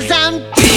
Cause I'm